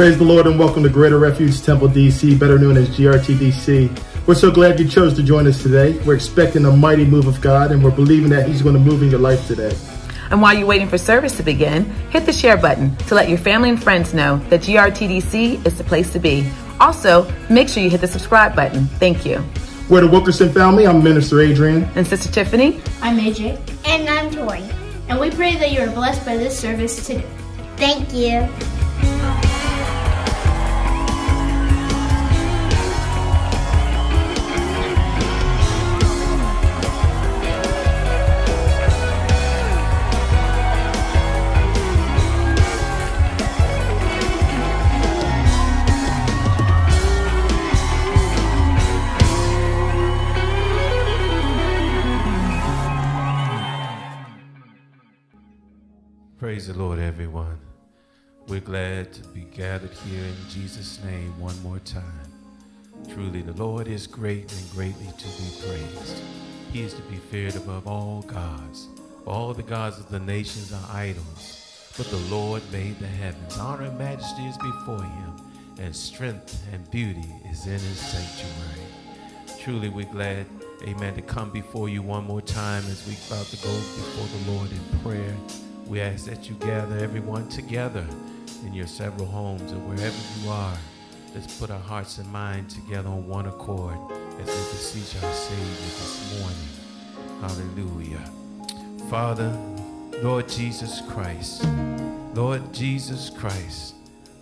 Praise the Lord and welcome to Greater Refuge Temple DC, better known as GRTDC. We're so glad you chose to join us today. We're expecting a mighty move of God and we're believing that He's going to move in your life today. And while you're waiting for service to begin, hit the share button to let your family and friends know that GRTDC is the place to be. Also, make sure you hit the subscribe button. Thank you. We're the Wilkerson family. I'm Minister Adrian. And Sister Tiffany. I'm AJ. And I'm Tori. And we pray that you are blessed by this service today. Thank you. Be gathered here in Jesus' name one more time. Truly, the Lord is great and greatly to be praised. He is to be feared above all gods. All the gods of the nations are idols, but the Lord made the heavens. Honor and majesty is before him, and strength and beauty is in his sanctuary. Truly, we're glad, amen, to come before you one more time as we about to go before the Lord in prayer. We ask that you gather everyone together in your several homes or wherever you are. Let's put our hearts and minds together on one accord as we beseech our Savior this morning. Hallelujah. Father, Lord Jesus Christ, Lord Jesus Christ,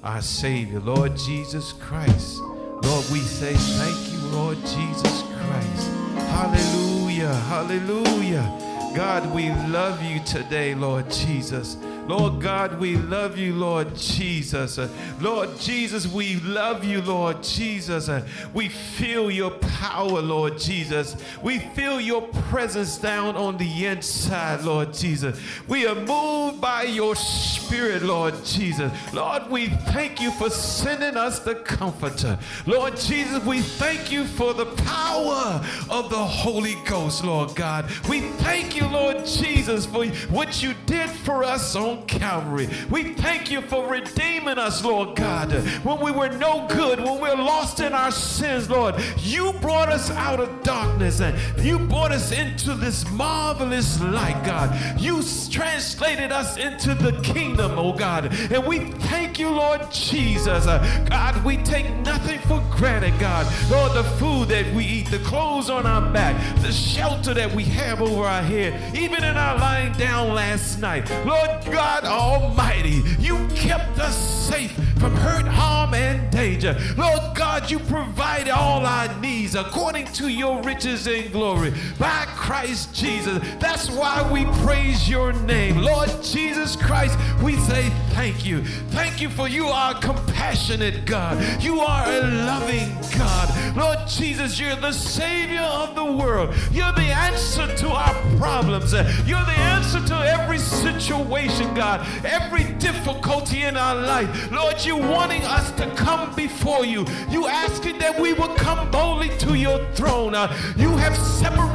our Savior, Lord Jesus Christ. Lord, we say thank you, Lord Jesus Christ. Hallelujah, hallelujah. God, we love you today, Lord Jesus. Lord God, we love you, Lord Jesus. Lord Jesus, we love you, Lord Jesus. We feel your power, Lord Jesus. We feel your presence down on the inside, Lord Jesus. We are moved by your spirit, Lord Jesus. Lord, we thank you for sending us the comforter. Lord Jesus, we thank you for the power of the Holy Ghost, Lord God. We thank you, Lord Jesus, for what you did for us on Calvary. We thank you for redeeming us, Lord God. When we were no good, when we were lost in our sins, Lord, you brought us out of darkness and you brought us into this marvelous light, God. You translated us into the kingdom, oh God. And we thank you, Lord Jesus. Uh, God, we take nothing for granted, God. Lord, the food that we eat, the clothes on our back, the shelter that we have over our head, even in our lying down last night. Lord God Almighty, you kept us safe from hurt, harm, and danger. Lord God, you provided all our needs according to your riches and glory by Christ Jesus. That's why we praise your name. Lord Jesus Christ, we say thank you. Thank you for you are a compassionate God. You are a loving God. Lord Jesus, you're the Savior of the world. You're the answer to our problems. You're the answer to every situation, God, every difficulty in our life. Lord, you wanting us to come before you. You asking that we will come boldly to your throne. Uh, you have separated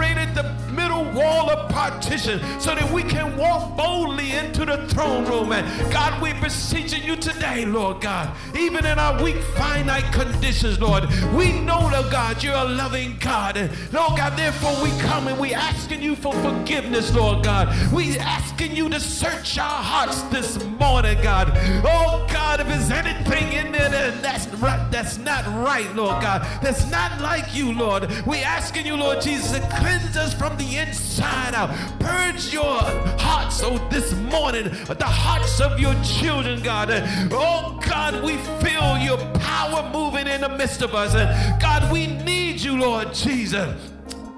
middle wall of partition so that we can walk boldly into the throne room. And God, we're beseeching you today, Lord God, even in our weak, finite conditions, Lord. We know, Lord God, you're a loving God. And Lord God, therefore we come and we asking you for forgiveness, Lord God. We asking you to search our hearts this morning, God. Oh God, if there's anything in there that, that's right, that's not right, Lord God, that's not like you, Lord. We asking you, Lord Jesus, to cleanse us from the inside out. Purge your hearts, oh, this morning, the hearts of your children, God. Oh God, we feel your power moving in the midst of us. And God, we need you, Lord Jesus.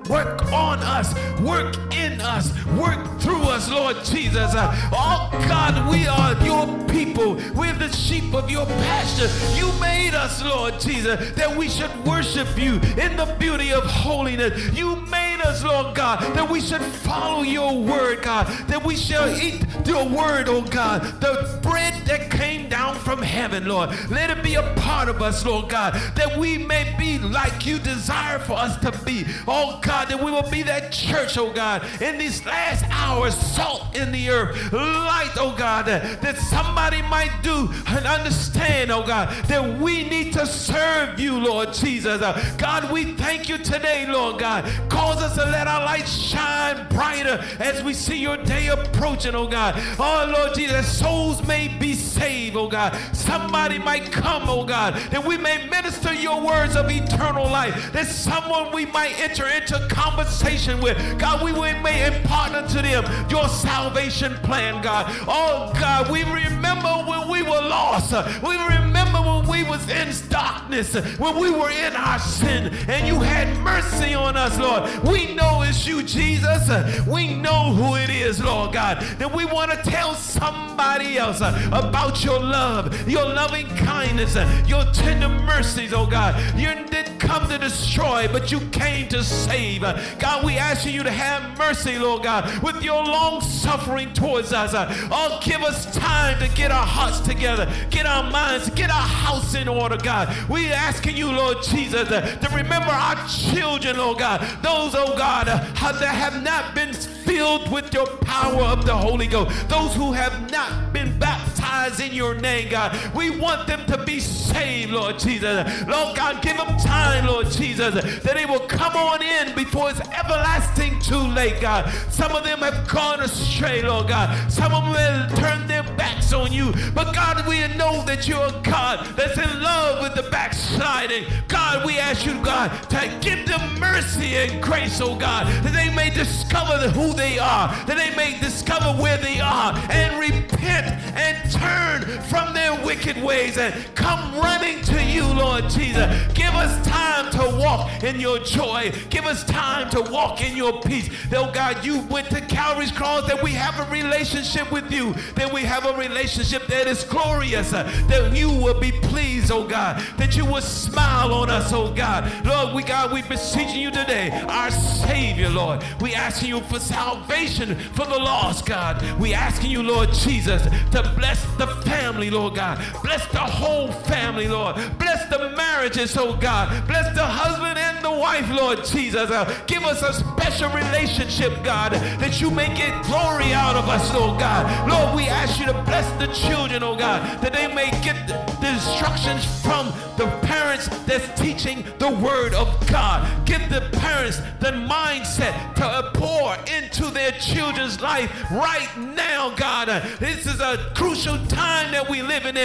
Work on us, work in us, work through us, Lord Jesus. Oh God, we are your people. We're the sheep of your pasture. You made us, Lord Jesus, that we should worship you in the beauty of holiness. You made us, Lord God, that we should follow your word, God, that we shall eat your word, oh God, the bread that came down from heaven, Lord. Let it be a part of us, Lord God, that we may be like you desire for us to be. Oh God, that we will be that church, oh God, in these last hours, salt in the earth, light, oh God, that, that somebody might do and understand, oh God, that we need to serve you, Lord Jesus. Uh, God, we thank you today, Lord God. Cause us to let our light shine brighter as we see your day approaching, oh God. Oh Lord Jesus, souls may be saved, oh God. Somebody might come, oh God, that we may minister your words of eternal life. That someone we might enter into conversation with. God, we may impart to them your salvation plan, God. Oh God, we remember when we were lost. We remember when we was in darkness, when we were in our sin, and you had mercy on us, Lord. We know it's you, Jesus. We know who it is, Lord God. That we want to tell somebody else about your love, your loving kindness, your tender mercies, oh God. You didn't come to destroy, but you came to save. God, we ask you to have mercy, Lord God, with your long suffering towards us. Oh, give us time to get our hearts together, get our minds, get our house in order, God. We asking you, Lord Jesus, to remember our children, Lord God. Those, oh God, uh, that have not been filled with your power of the Holy Ghost. Those who have not been baptized in your name, God. We want them to be saved, Lord Jesus. Lord God, give them time, Lord Jesus, that they will come on in before it's everlasting too late, God. Some of them have gone astray, Lord God. Some of them have turned their backs on you. But God, we know that you're a God that's in love with the backsliding. God, we ask you, God, to give them mercy and grace, oh God, that they may discover who they are, that they may discover where they are and repent and turn from their wicked ways and come running to you, Lord Jesus. Give us time to walk in your joy. Give us time to walk in your peace. Oh God, you went to Calvary's cross that we have a relationship with you, that we have a relationship that is glorious, that you will be pleased, oh God, that you will smile on us, oh God. Lord, we God, we beseeching you today, our Savior, Lord. We asking you for salvation for the lost, God. We asking you, Lord Jesus, to bless the family, Lord God. Bless the whole family, Lord. Bless the marriages, oh God. Bless the husband and the wife, Lord Jesus. Uh, give us a special relationship, God, that you may get glory out of us, oh God. Lord, we ask you to bless the children, oh God, that they may get the instructions from the parents that's teaching the word of God. Give the parents the mindset to pour into their children's life right now, God. This is a crucial time that we live in.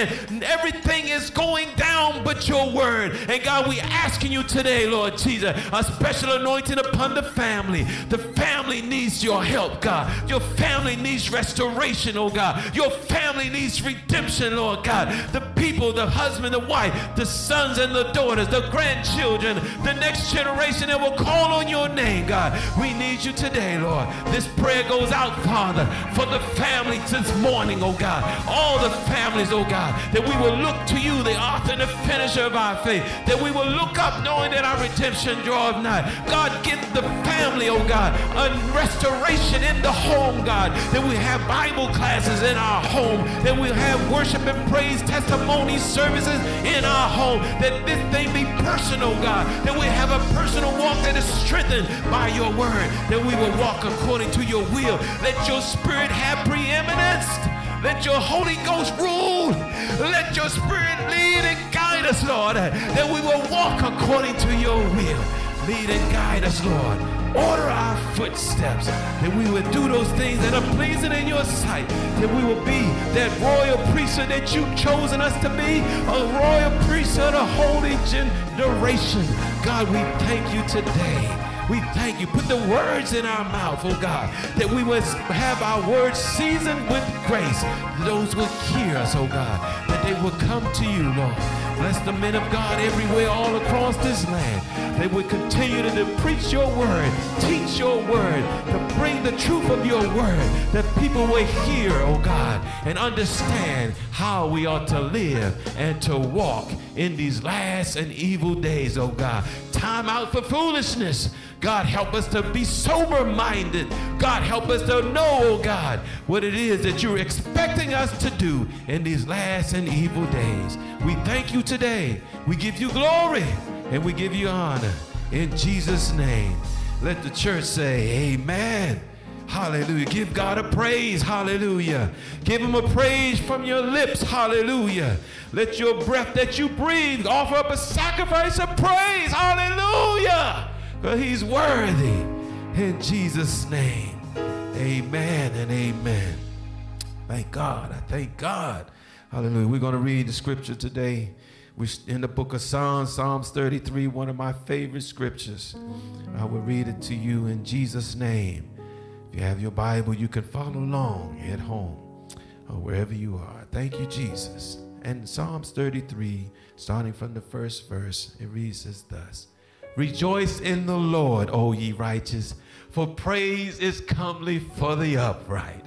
Everything is going down but your word. And God, we asking you today, Lord Jesus, a special anointing upon the family. The family needs your help, God. Your family needs restoration, oh God. Your family needs redemption, Lord God. The people, the husband, the wife, the sons and the daughters, the grandchildren, the next generation that will call on your name, God. We need you today, Lord. This prayer goes out, Father, for the family this morning, oh God. All the families, oh God, that we will look to you, the author and the finisher of our faith, that we will look up knowing that our redemption draweth nigh. God, get the family, oh God, a restoration in the home, God, that we have Bible classes in our home, that we have worship and praise testimony services in our home, that this thing be personal, God, that we have a personal walk that is strengthened by your word, that we will walk according to your will. Let your spirit have preeminence. Let your Holy Ghost rule. Let your Spirit lead and guide us, Lord, that we will walk according to your will. Lead and guide us, Lord. Order our footsteps, that we will do those things that are pleasing in your sight, that we will be that royal priesthood that you've chosen us to be, a royal priesthood, a holy generation. God, we thank you today. We thank you. Put the words in our mouth, oh God, that we must have our words seasoned with grace. those will hear us, oh God, that they will come to you, Lord. Bless the men of God everywhere, all across this land. They would continue to, to preach your word, teach your word, to bring the truth of your word, that people will hear, oh God, and understand how we ought to live and to walk in these last and evil days, oh God. Time out for foolishness. God, help us to be sober minded. God, help us to know, oh God, what it is that you're expecting us to do in these last and evil days. We thank you today. We give you glory and we give you honor. In Jesus' name, let the church say, Amen. Hallelujah. Give God a praise. Hallelujah. Give him a praise from your lips. Hallelujah. Let your breath that you breathe offer up a sacrifice of praise. Hallelujah. For he's worthy. In Jesus' name. Amen and amen. Thank God. I thank God. Hallelujah. We're going to read the scripture today. We're in the book of Psalms, Psalms 33, one of my favorite scriptures. I will read it to you in Jesus' name. If you have your Bible, you can follow along at home or wherever you are. Thank you, Jesus. And Psalms 33, starting from the first verse, it reads as thus Rejoice in the Lord, O ye righteous, for praise is comely for the upright.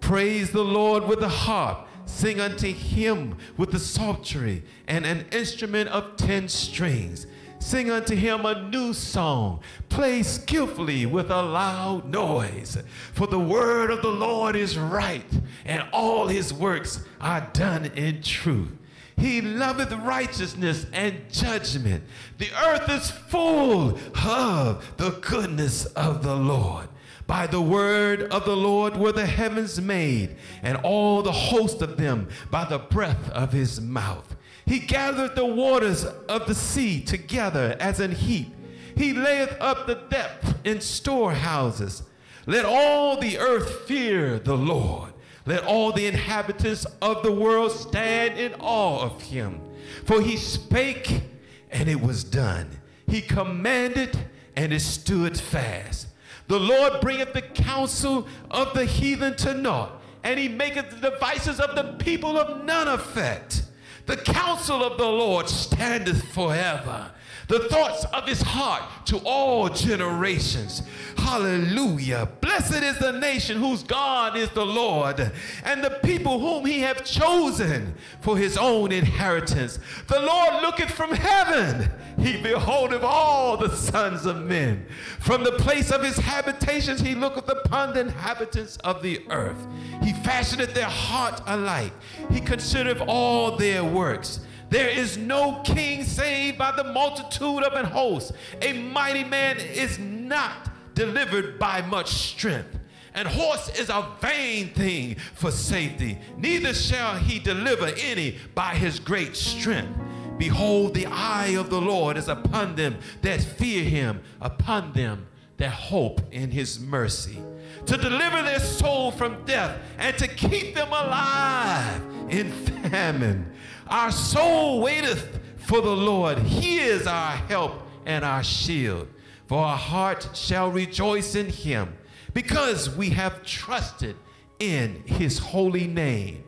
Praise the Lord with the harp. Sing unto him with the psaltery and an instrument of ten strings. Sing unto him a new song. Play skillfully with a loud noise. For the word of the Lord is right, and all his works are done in truth. He loveth righteousness and judgment. The earth is full of the goodness of the Lord. By the word of the Lord were the heavens made, and all the host of them by the breath of his mouth. He gathered the waters of the sea together as an heap. He layeth up the depth in storehouses. Let all the earth fear the Lord. Let all the inhabitants of the world stand in awe of him. For he spake, and it was done. He commanded, and it stood fast. The Lord bringeth the counsel of the heathen to naught, and he maketh the devices of the people of none effect. The counsel of the Lord standeth forever. The thoughts of his heart to all generations. Hallelujah. Blessed is the nation whose God is the Lord, and the people whom he hath chosen for his own inheritance. The Lord looketh from heaven, he beholdeth all the sons of men. From the place of his habitations, he looketh upon the inhabitants of the earth. He fashioneth their heart alike, he considereth all their works. There is no king saved by the multitude of an host. A mighty man is not delivered by much strength. And horse is a vain thing for safety. Neither shall he deliver any by his great strength. Behold, the eye of the Lord is upon them that fear him, upon them that hope in his mercy, to deliver their soul from death and to keep them alive in famine. Our soul waiteth for the Lord. He is our help and our shield. For our heart shall rejoice in him, because we have trusted in his holy name.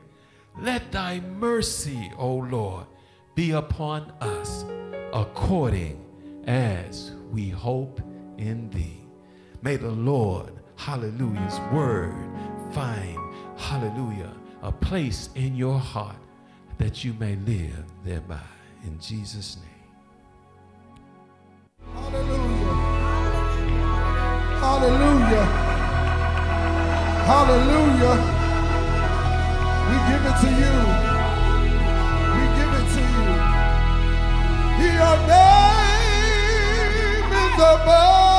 Let thy mercy, O Lord, be upon us according as we hope in thee. May the Lord, hallelujah's word find, hallelujah, a place in your heart that you may live thereby. In Jesus' name. Hallelujah. Hallelujah. Hallelujah. We give it to you. We give it to you. Your name is above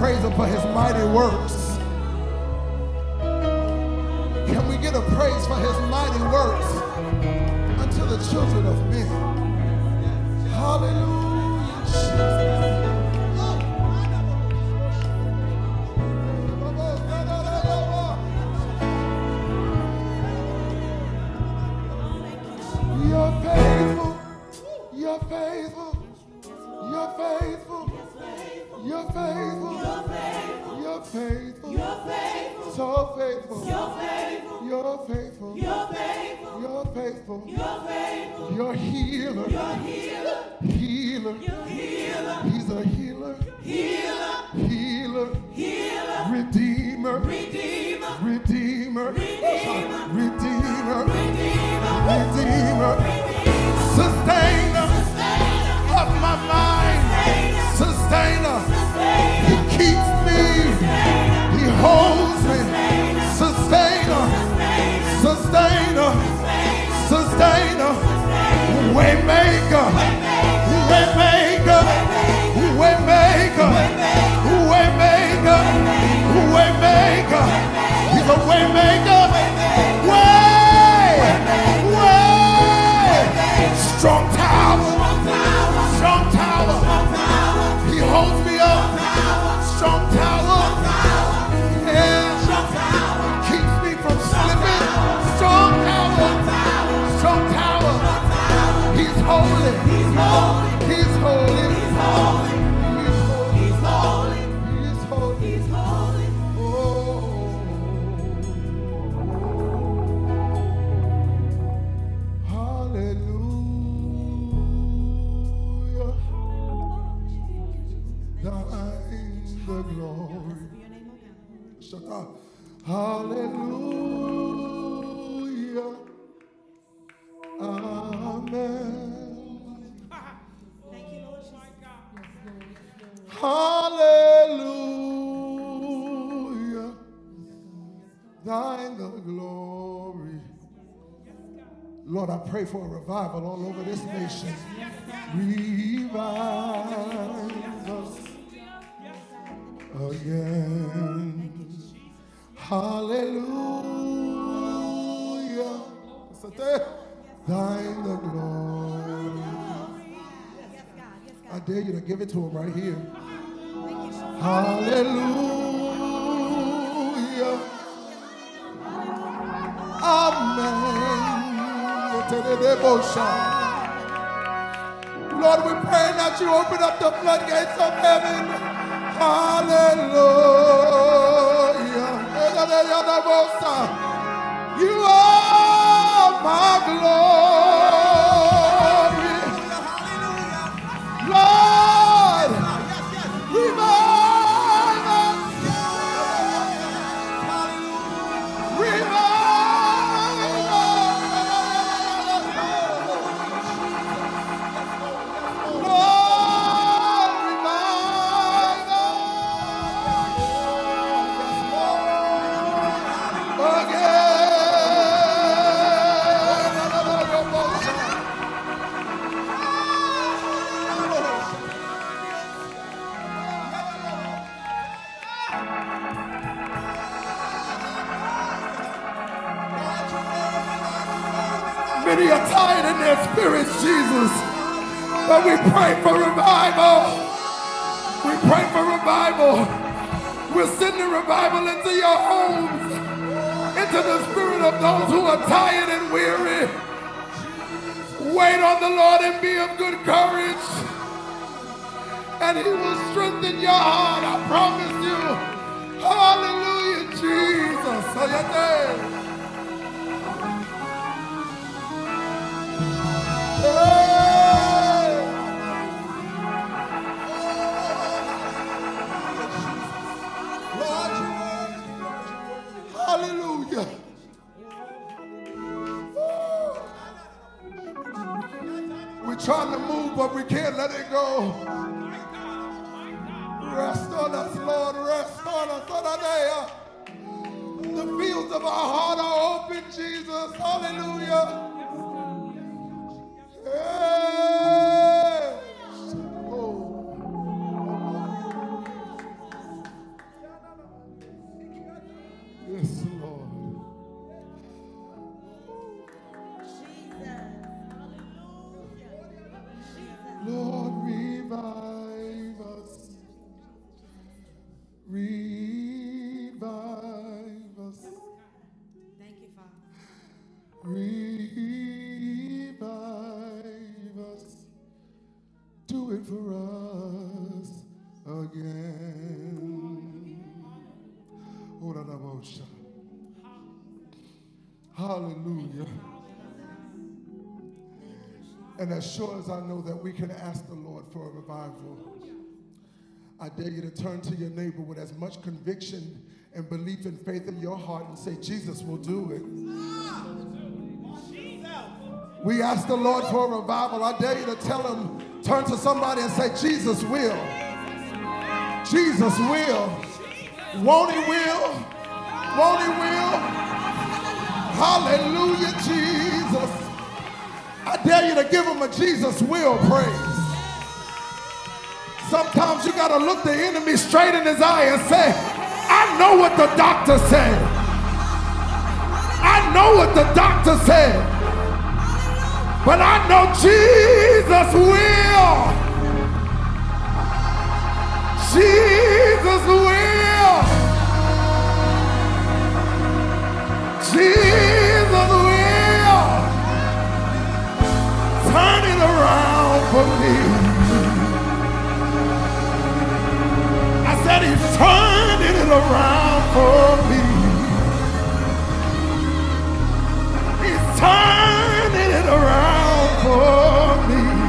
praise him for his mighty works? Can we get a praise for his mighty works unto the children of men? Hallelujah. Lord, I pray for a revival all over this nation. Revive us again. Hallelujah. Thine the glory. I dare you to give it to him right here. Hallelujah. Amen. Lord, we pray that you open up the floodgates of heaven. Hallelujah. You are my glory. Jesus. But we pray for revival. We pray for revival. We're sending revival into your homes, into the spirit of those who are tired and weary. Wait on the Lord and be of good courage. And he will strengthen your heart, I promise you. Hallelujah, Jesus. But we can't let it go. Rest on us, Lord. Rest on us. Hallelujah. The fields of our heart are open, Jesus. Hallelujah. And as sure as I know that we can ask the Lord for a revival, I dare you to turn to your neighbor with as much conviction and belief and faith in your heart and say, Jesus will do it. We ask the Lord for a revival. I dare you to tell him, turn to somebody and say, Jesus will. Jesus will. Won't he will? Won't he will? Hallelujah, Jesus. Dare you to give him a Jesus will praise. Sometimes you got to look the enemy straight in his eye and say, I know what the doctor said. I know what the doctor said. But I know Jesus will. Jesus will. Jesus Turn it around for me. I said he's turning it around for me. He's turning it around for me.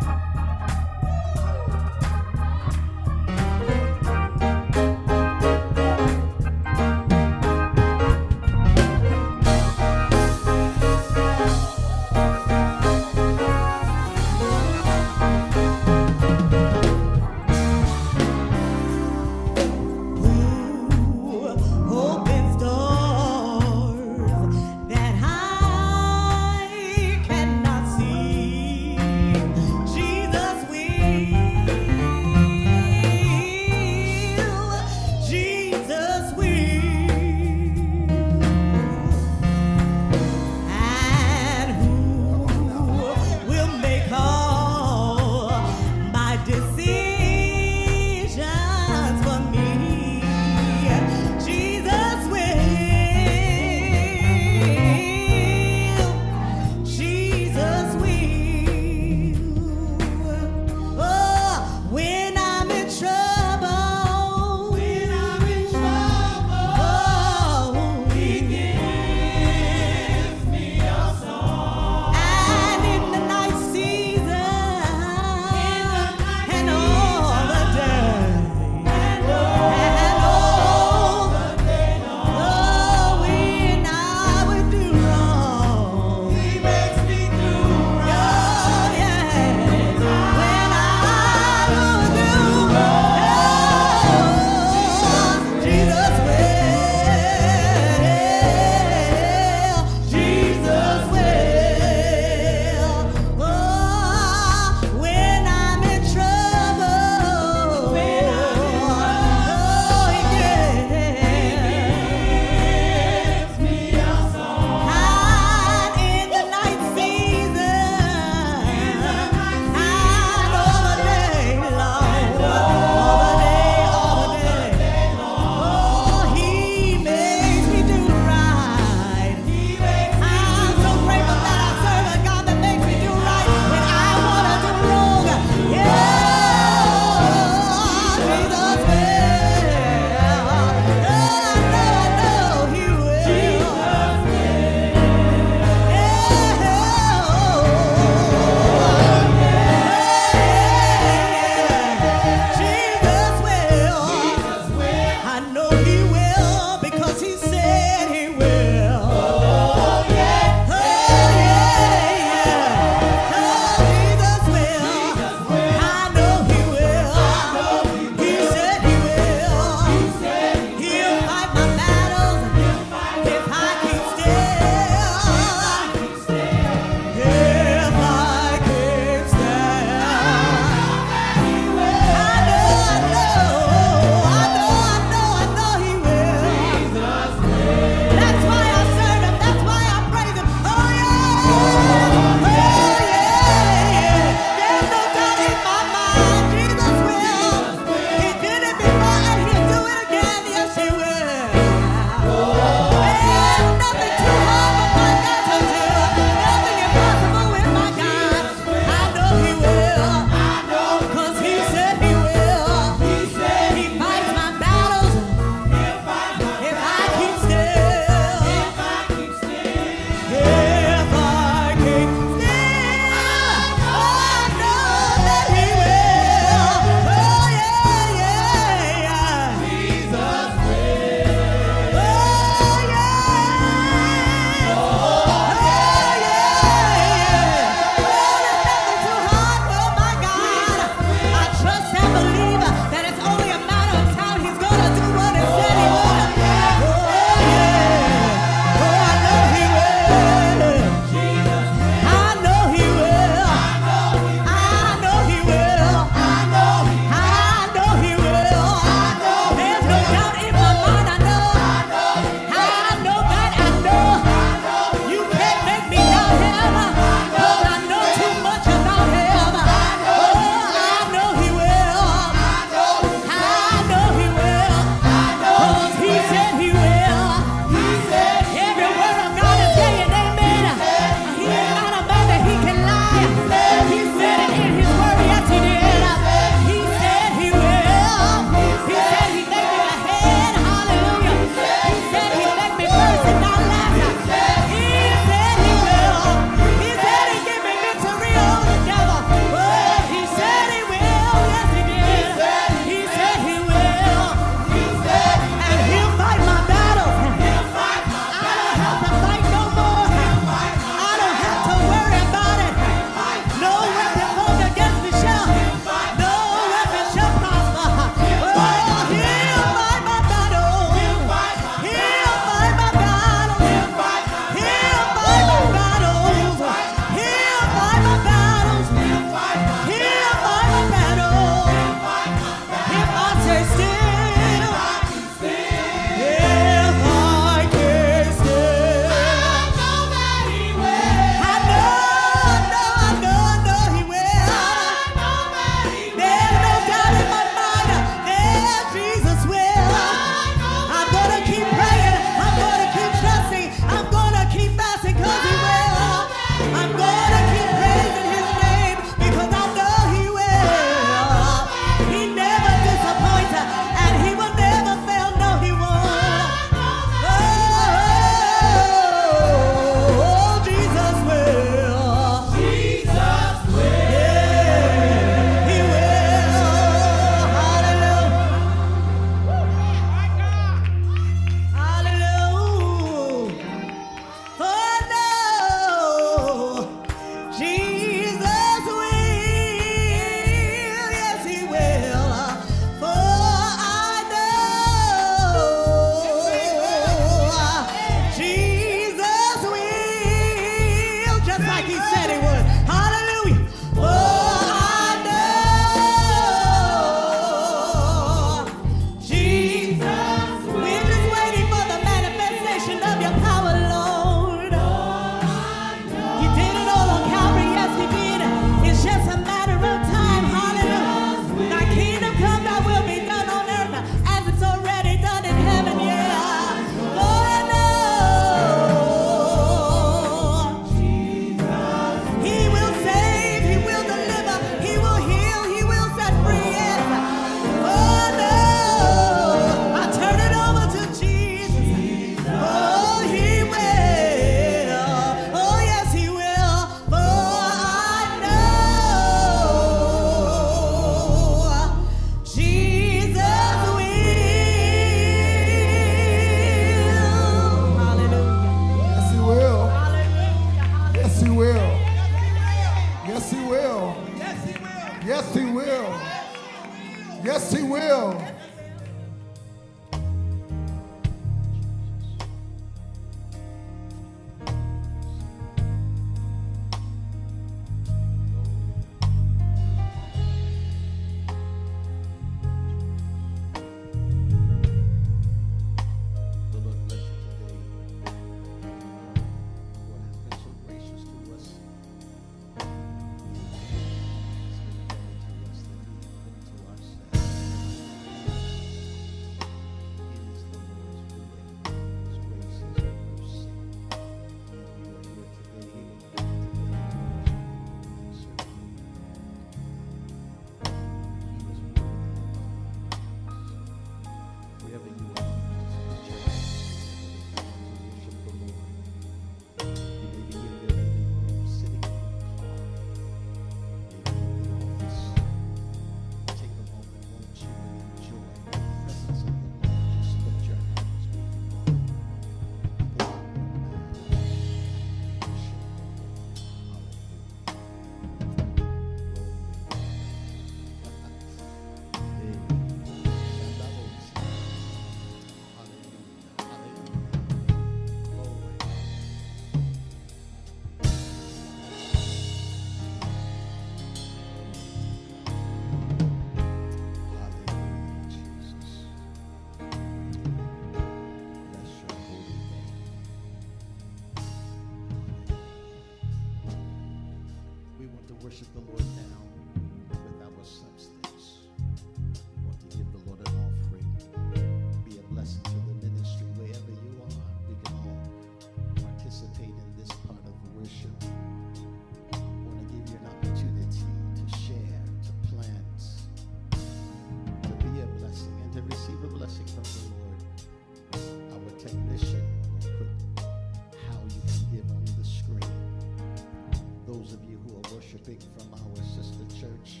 From our sister church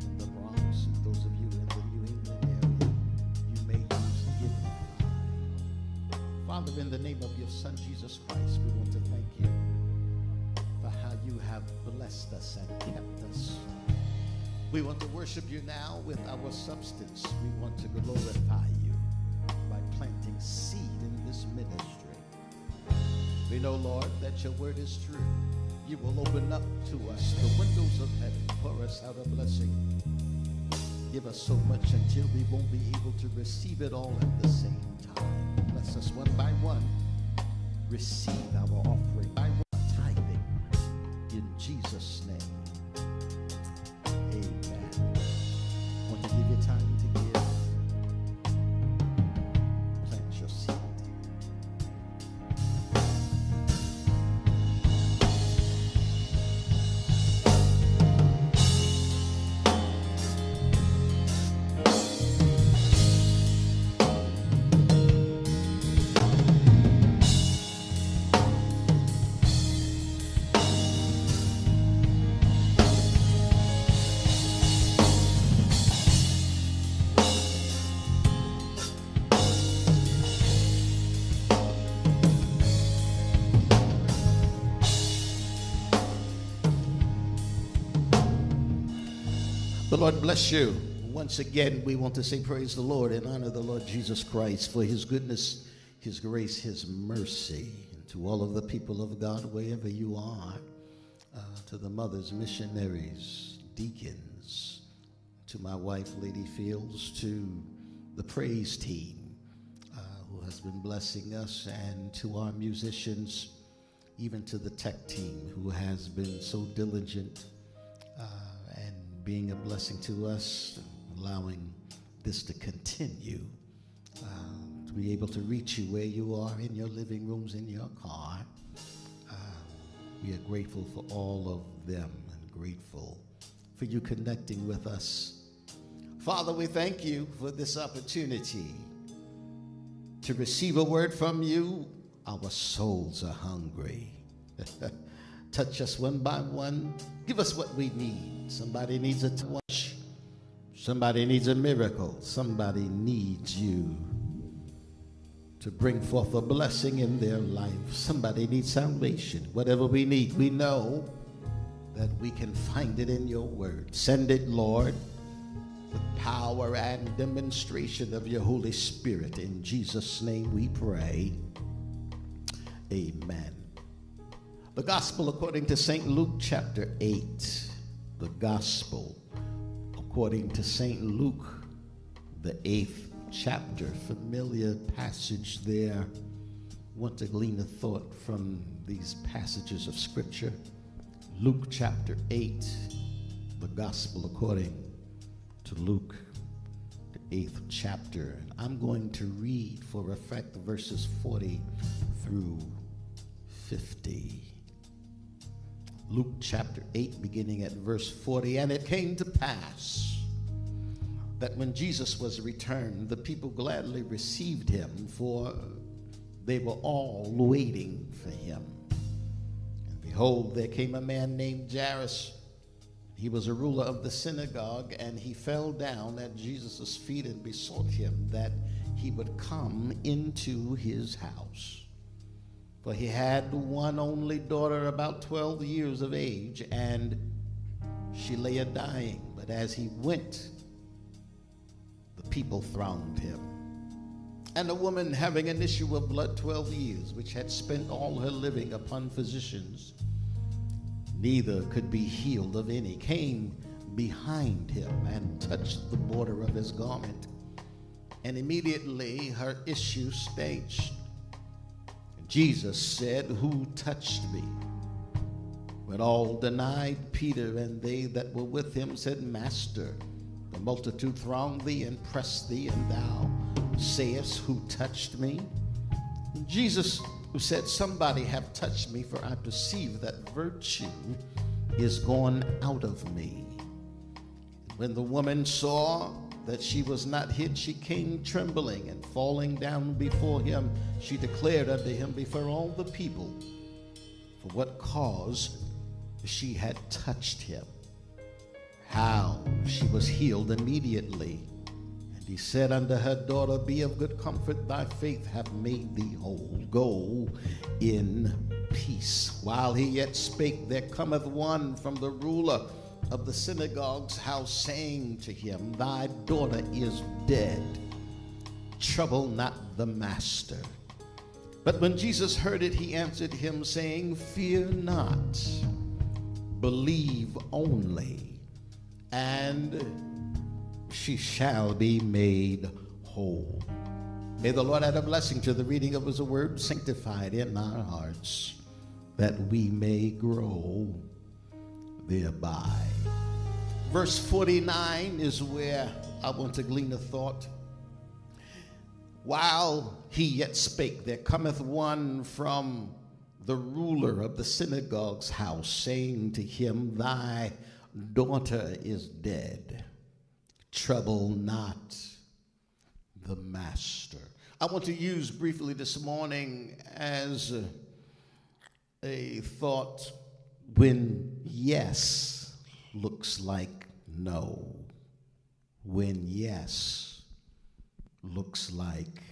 in the Bronx, and those of you in the New England area, you may use Givelify. Father, in the name of your Son Jesus Christ, we want to thank you for how you have blessed us and kept us. We want to worship you now with our substance. We want to glorify you by planting seed in this ministry. We know, Lord, that your word is true. You will open up to us the windows of heaven, pour us out a blessing. Give us so much until we won't be able to receive it all at the same time. Bless us one by one. Receive our offering by one tithing. In Jesus' name. Lord bless you. Once again, we want to say praise the Lord and honor the Lord Jesus Christ for his goodness, his grace, his mercy. And to all of the people of God, wherever you are, uh, to the mothers, missionaries, deacons, to my wife, Lady Fields, to the praise team uh, who has been blessing us, and to our musicians, even to the tech team who has been so diligent being a blessing to us, allowing this to continue, uh, to be able to reach you where you are in your living rooms, in your car. Uh, we are grateful for all of them and grateful for you connecting with us. Father, we thank you for this opportunity to receive a word from you. Our souls are hungry. Touch us one by one. Give us what we need. Somebody needs a touch. Somebody needs a miracle. Somebody needs you to bring forth a blessing in their life. Somebody needs salvation. Whatever we need, we know that we can find it in your word. Send it, Lord, power power and demonstration of your Holy Spirit. In Jesus' name we pray. Amen. The Gospel according to St. Luke, chapter 8. The Gospel according to St. Luke, the eighth chapter. Familiar passage there. Want to glean a thought from these passages of Scripture. Luke chapter 8, the Gospel according to Luke, the eighth chapter. And I'm going to read for effect verses 40 through 50. Luke chapter 8, beginning at verse 40. And it came to pass that when Jesus was returned, the people gladly received him, for they were all waiting for him. And behold, there came a man named Jairus. He was a ruler of the synagogue, and he fell down at Jesus' feet and besought him that he would come into his house. For he had one only daughter about 12 years of age, and she lay a dying. But as he went, the people thronged him. And a woman having an issue of blood 12 years, which had spent all her living upon physicians, neither could be healed of any, came behind him and touched the border of his garment. And immediately her issue staged. Jesus said, Who touched me? But all denied Peter, and they that were with him said, Master, the multitude thronged thee and pressed thee, and thou sayest, Who touched me? Jesus who said, Somebody have touched me, for I perceive that virtue is gone out of me. When the woman saw that she was not hid, she came trembling and falling down before him. She declared unto him before all the people for what cause she had touched him, how she was healed immediately. And he said unto her, Daughter, be of good comfort, thy faith hath made thee whole. Go in peace. While he yet spake, there cometh one from the ruler of the synagogue's house, saying to him, Thy daughter is dead. Trouble not the master. But when Jesus heard it, he answered him, saying, Fear not, believe only, and she shall be made whole. May the Lord add a blessing to the reading of his word, sanctified in our hearts, that we may grow thereby. Verse 49 is where I want to glean a thought. While he yet spake, there cometh one from the ruler of the synagogue's house, saying to him, Thy daughter is dead. Trouble not the master. I want to use briefly this morning as a, a thought when yes looks like no. When yes looks like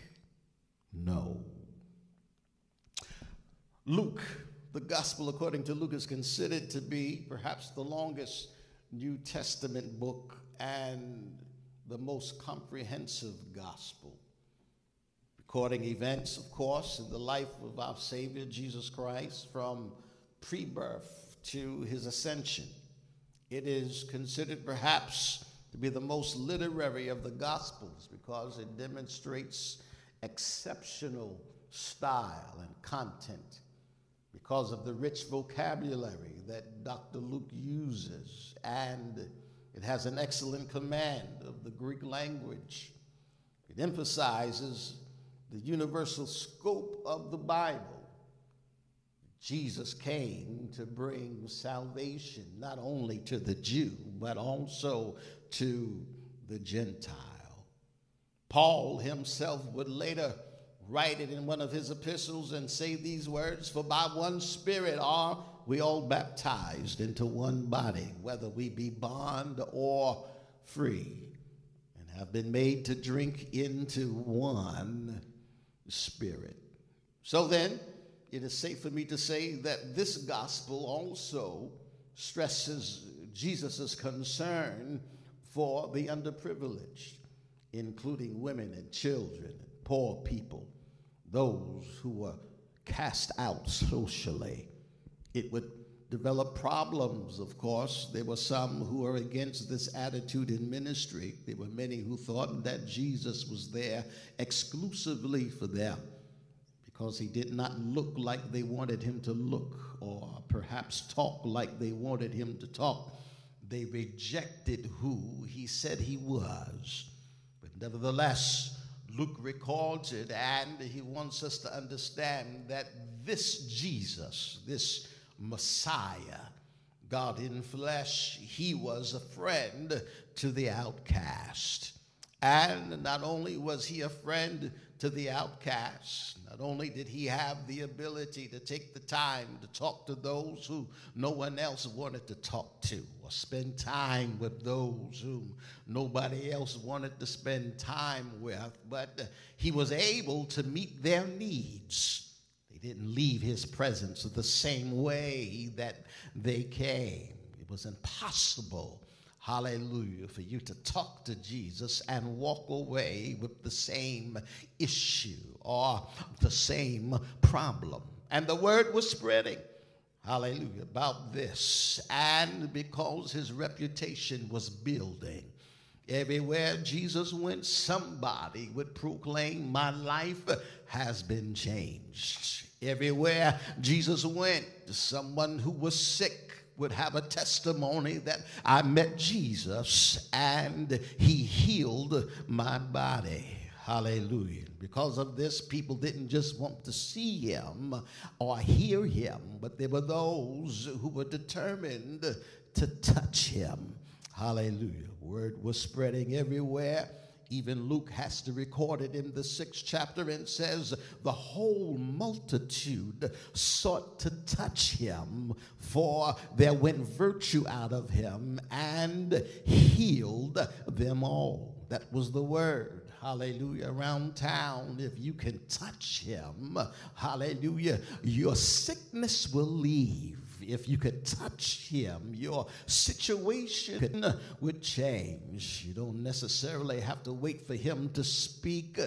no. Luke, the gospel according to Luke, is considered to be perhaps the longest New Testament book and the most comprehensive gospel. Recording events, of course, in the life of our Savior Jesus Christ from pre birth to his ascension. It is considered perhaps to be the most literary of the Gospels because it demonstrates exceptional style and content because of the rich vocabulary that Dr. Luke uses, and it has an excellent command of the Greek language. It emphasizes the universal scope of the Bible. Jesus came to bring salvation not only to the Jew, but also to the Gentile. Paul himself would later write it in one of his epistles and say these words For by one Spirit are we all baptized into one body, whether we be bond or free, and have been made to drink into one Spirit. So then, it is safe for me to say that this gospel also stresses Jesus' concern for the underprivileged, including women and children and poor people, those who were cast out socially. It would develop problems, of course. There were some who were against this attitude in ministry. There were many who thought that Jesus was there exclusively for them because he did not look like they wanted him to look or perhaps talk like they wanted him to talk. They rejected who he said he was. But nevertheless, Luke records it and he wants us to understand that this Jesus, this Messiah, God in flesh, he was a friend to the outcast. And not only was he a friend to the outcast, not only did he have the ability to take the time to talk to those who no one else wanted to talk to, or spend time with those whom nobody else wanted to spend time with, but uh, he was able to meet their needs they didn't leave his presence the same way that they came. It was impossible, hallelujah, for you to talk to Jesus and walk away with the same issue or the same problem. And the word was spreading hallelujah, about this. And because his reputation was building, everywhere Jesus went, somebody would proclaim, My life has been changed. Everywhere Jesus went, someone who was sick would have a testimony that I met Jesus and he healed my body. Hallelujah. Because of this, people didn't just want to see him or hear him, but there were those who were determined to touch him. Hallelujah. Word was spreading everywhere even Luke has to record it in the sixth chapter and says, The whole multitude sought to touch him, for there went virtue out of him and healed them all. That was the word. Hallelujah, around town, if you can touch him, hallelujah, your sickness will leave if you could touch him, your situation would change. You don't necessarily have to wait for him to speak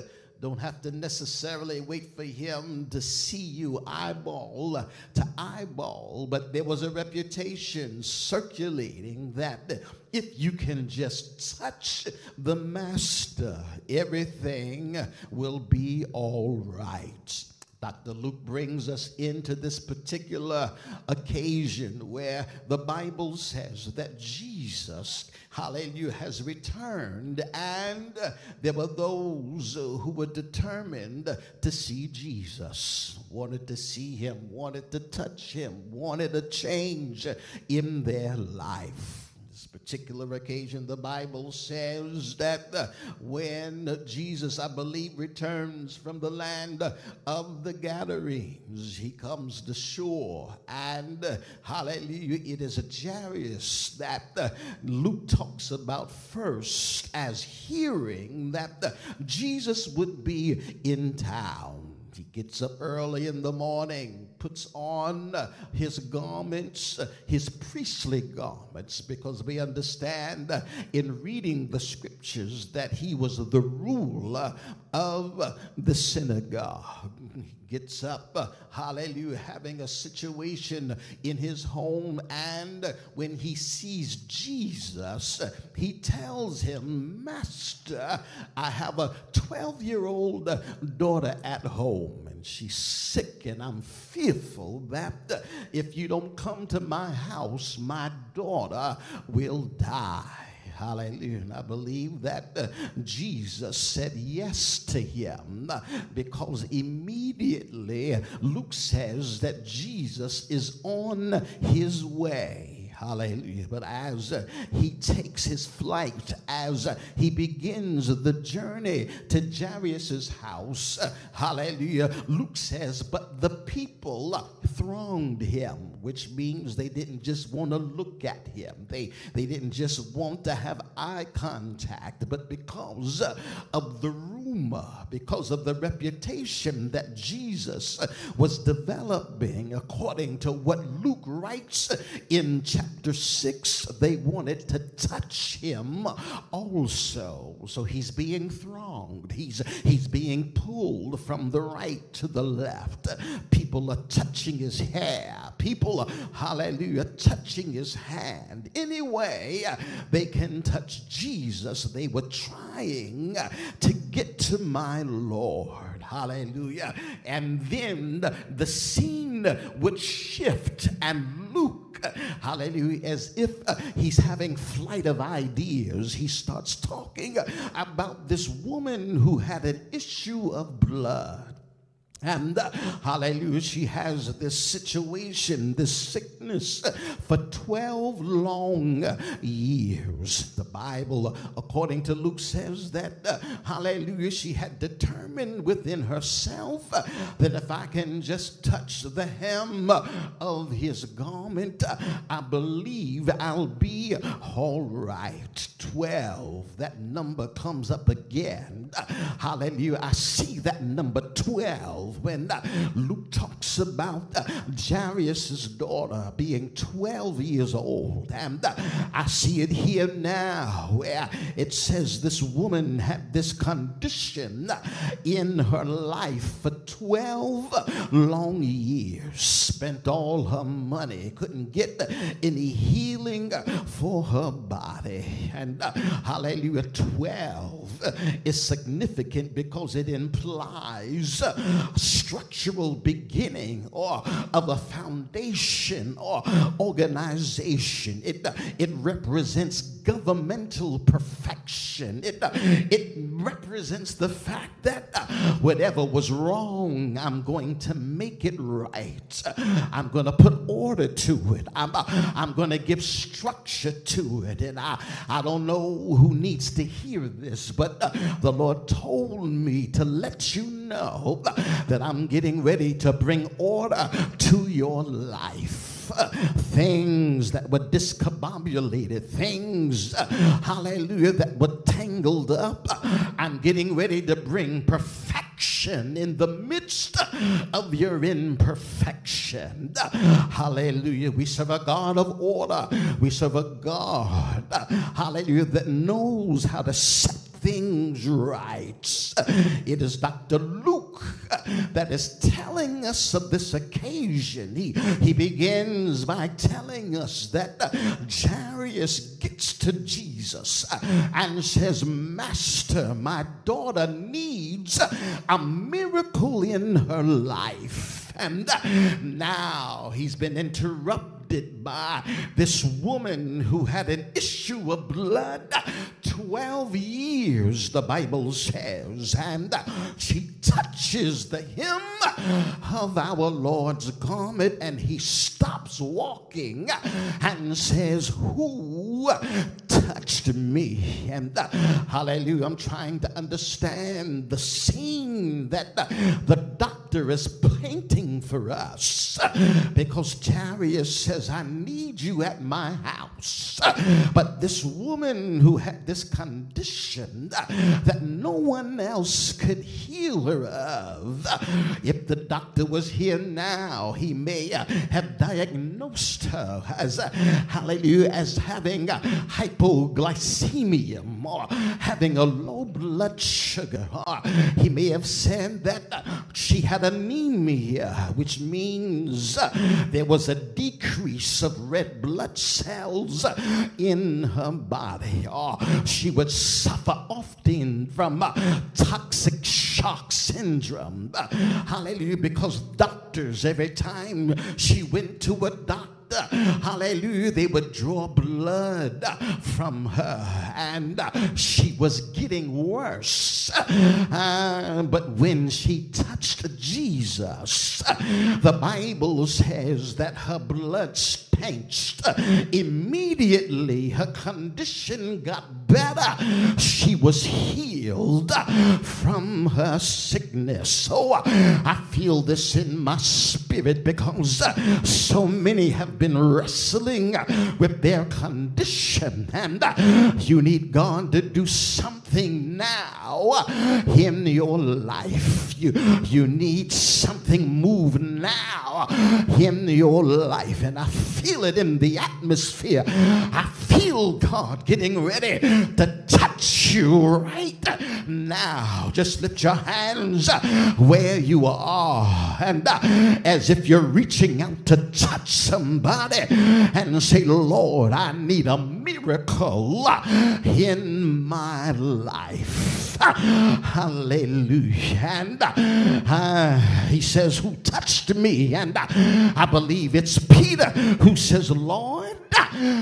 don't have to necessarily wait for him to see you eyeball to eyeball, but there was a reputation circulating that if you can just touch the master, everything will be all right. Dr. Luke brings us into this particular occasion where the Bible says that Jesus, hallelujah, has returned, and there were those who were determined to see Jesus, wanted to see him, wanted to touch him, wanted a change in their life particular occasion, the Bible says that uh, when Jesus, I believe, returns from the land of the Gadarenes, he comes to shore. And uh, hallelujah, it is a Jairus that uh, Luke talks about first as hearing that Jesus would be in town. He gets up early in the morning, puts on his garments, his priestly garments, because we understand in reading the scriptures that he was the ruler of the synagogue gets up, hallelujah, having a situation in his home. And when he sees Jesus, he tells him, Master, I have a 12 year old daughter at home, and she's sick, and I'm fearful that if you don't come to my house, my daughter will die. Hallelujah. I believe that uh, Jesus said yes to him because immediately Luke says that Jesus is on his way. Hallelujah. But as he takes his flight, as he begins the journey to Jairus' house, hallelujah, Luke says, But the people thronged him, which means they didn't just want to look at him. They, they didn't just want to have eye contact, but because of the rumor, because of the reputation that Jesus was developing, according to what Luke writes in chapter chapter 6, they wanted to touch him also. So he's being thronged, he's, he's being pulled from the right to the left. People are touching his hair, people are, hallelujah, touching his hand. Anyway, they can touch Jesus. They were trying to get to my Lord. Hallelujah. And then the scene would shift, and Luke, hallelujah, as if uh, he's having flight of ideas, he starts talking about this woman who had an issue of blood. And uh, hallelujah, she has this situation, this sickness for 12 long years. The Bible, according to Luke, says that, uh, hallelujah, she had determined within herself uh, that if I can just touch the hem of his garment, I believe I'll be all right. 12, that number comes up again. Hallelujah, I see that number 12 when uh, Luke talks about uh, Jairus' daughter being 12 years old. And uh, I see it here now where it says this woman had this condition in her life for 12 long years, spent all her money, couldn't get any healing for her body. And hallelujah, 12 is significant because it implies structural beginning or of a foundation or organization. It, it represents governmental perfection. It, it represents the fact that uh, whatever was wrong, I'm going to make it right. I'm going to put order to it. I'm, uh, I'm going to give structure to it. And I, I don't know who needs to hear this, but uh, the Lord told me to let you know that I'm getting ready to bring order to your life. Things that were discombobulated, things, hallelujah, that were tangled up. I'm getting ready to bring perfection in the midst of your imperfection. Hallelujah. We serve a God of order. We serve a God, hallelujah, that knows how to set things right. It is Dr. Luke that is telling us of this occasion. He, he begins by telling us that Jairus gets to Jesus and says, Master, my daughter needs a miracle in her life. And now he's been interrupted by this woman who had an issue of blood 12 years, the Bible says, and she touches the hem of our Lord's garment and he stops walking and says, Who touched me? And hallelujah, I'm trying to understand the scene that the doctor is painting for us because Jairus says, I need you at my house. But this woman who had this condition that no one else could heal her of, if the doctor was here now, he may have diagnosed her as, hallelujah, as having hypoglycemia or having a low blood sugar. Or he may have said that she had anemia, which means there was a decrease of red blood cells in her body. Or she would suffer often from toxic shock syndrome. Hallelujah, because doctors, every time she went to a doctor, hallelujah, they would draw blood from her and she was getting worse. Uh, but when she touched Jesus, the Bible says that her blood stanched. Immediately, her condition got better. She was healed from her sickness. So uh, I feel this in my spirit because uh, so many have been wrestling with their condition, and uh, you need God to do something something now in your life. You, you need something move now in your life. And I feel it in the atmosphere. I feel God getting ready to touch you right now. Just lift your hands where you are and as if you're reaching out to touch somebody and say, Lord, I need a miracle in my life. Hallelujah. And uh, he says, Who touched me? And uh, I believe it's Peter who says, Lord,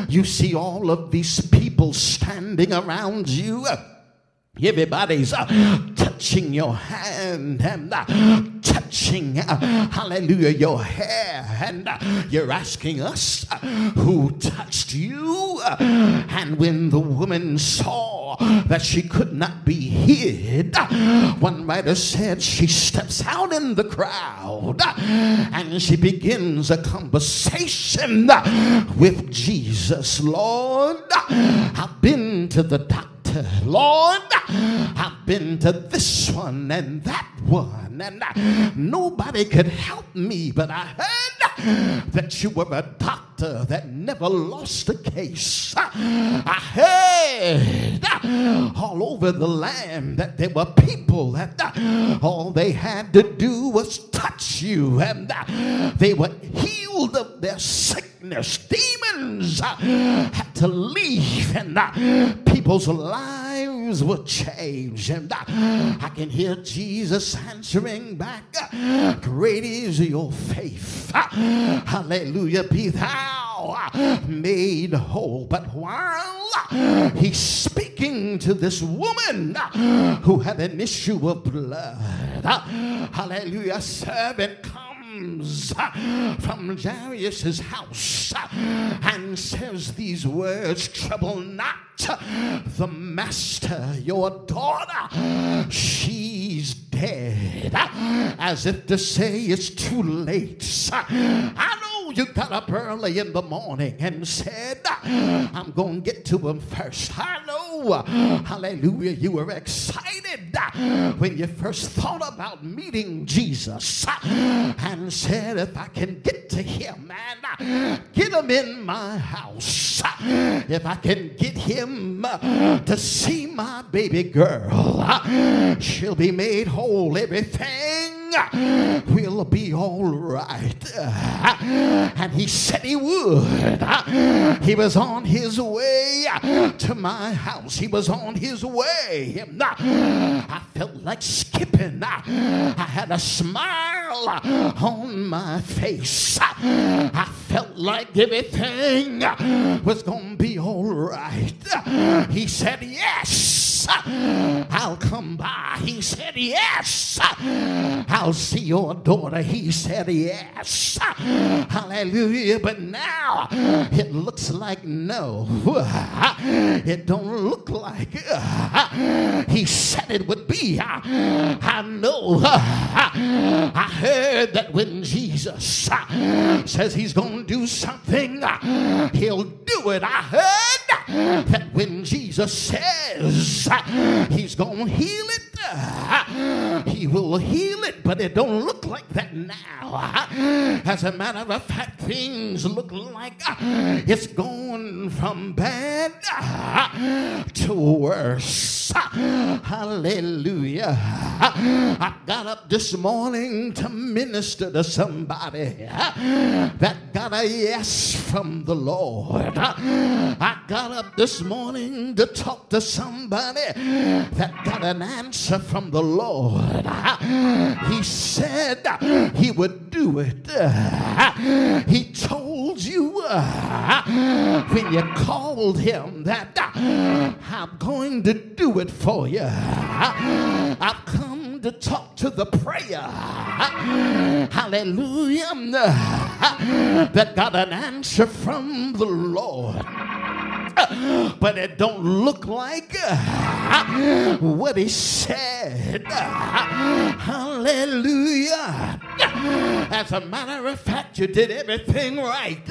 you see all of these people standing around you. Everybody's uh, touching your hand and uh, touching, uh, hallelujah, your hair. And uh, you're asking us uh, who touched you. And when the woman saw that she could not be hid, one writer said she steps out in the crowd and she begins a conversation with Jesus. Lord, I've been to the doctor. Lord, I've been to this one and that one, and uh, nobody could help me, but I heard that you were a doctor that never lost a case. I heard all over the land that there were people that uh, all they had to do was touch you, and uh, they were healed of their sickness. Demons had to leave, and people's lives were change. And I can hear Jesus answering back, Great is your faith. Hallelujah. Be thou made whole. But while he's speaking to this woman who had an issue of blood, hallelujah, servant comes uh, from Jairus' house and says these words Trouble not the master, your daughter, she's dead. As if to say it's too late. I you got up early in the morning and said, I'm going to get to him first. Uh, hallelujah, you were excited when you first thought about meeting Jesus and said, if I can get to him uh, get him in my house, if I can get him to see my baby girl, she'll be made whole. Everything will be all right. And he said he would. He was on his way to my house. He was on his way. I felt like skipping. I had a smile on my face. I felt like everything was going to be all right. He said, Yes. I'll come by. He said, Yes. I'll see your daughter. He said, Yes. Hallelujah. But now it looks like no. It don't look like he said it would be. I know. I heard that when Jesus says he's going to do something, he'll do it. I heard that when Jesus says he's going to heal it, he will heal it, but it don't look like that now. As a matter of fact, things look like it's going from bad to worse. Hallelujah. I got up this morning to minister to somebody that got a yes from the Lord. I got up this morning to talk to somebody that got an answer from the Lord. He said he would do it. He told you when you called him that I'm going to do it for you. I've come to talk to the prayer. Hallelujah. That got an answer from the Lord. but it don't look like what he said. Hallelujah. As a matter of fact, you did everything right.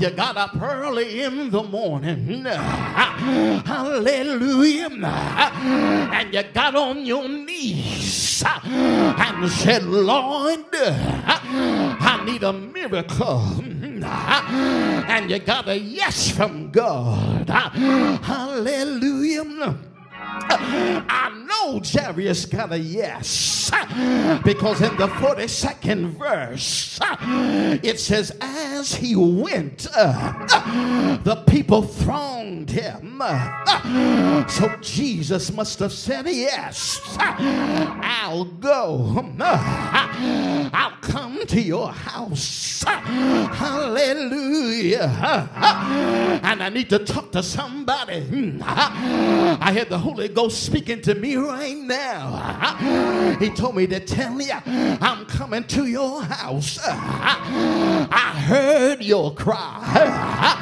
You got up early in the morning. Hallelujah. And you got on your knees and said, Lord, I need a miracle. And you got a yes from God. Hallelujah. I know Jairus got a yes because in the 42nd verse it says, As he went, the people thronged him. So Jesus must have said, Yes, I'll go. I'll come to your house. Hallelujah. And I need to talk to somebody. I had the Holy Ghost speaking to me right now. He told me to tell you, I'm coming to your house. I heard your cry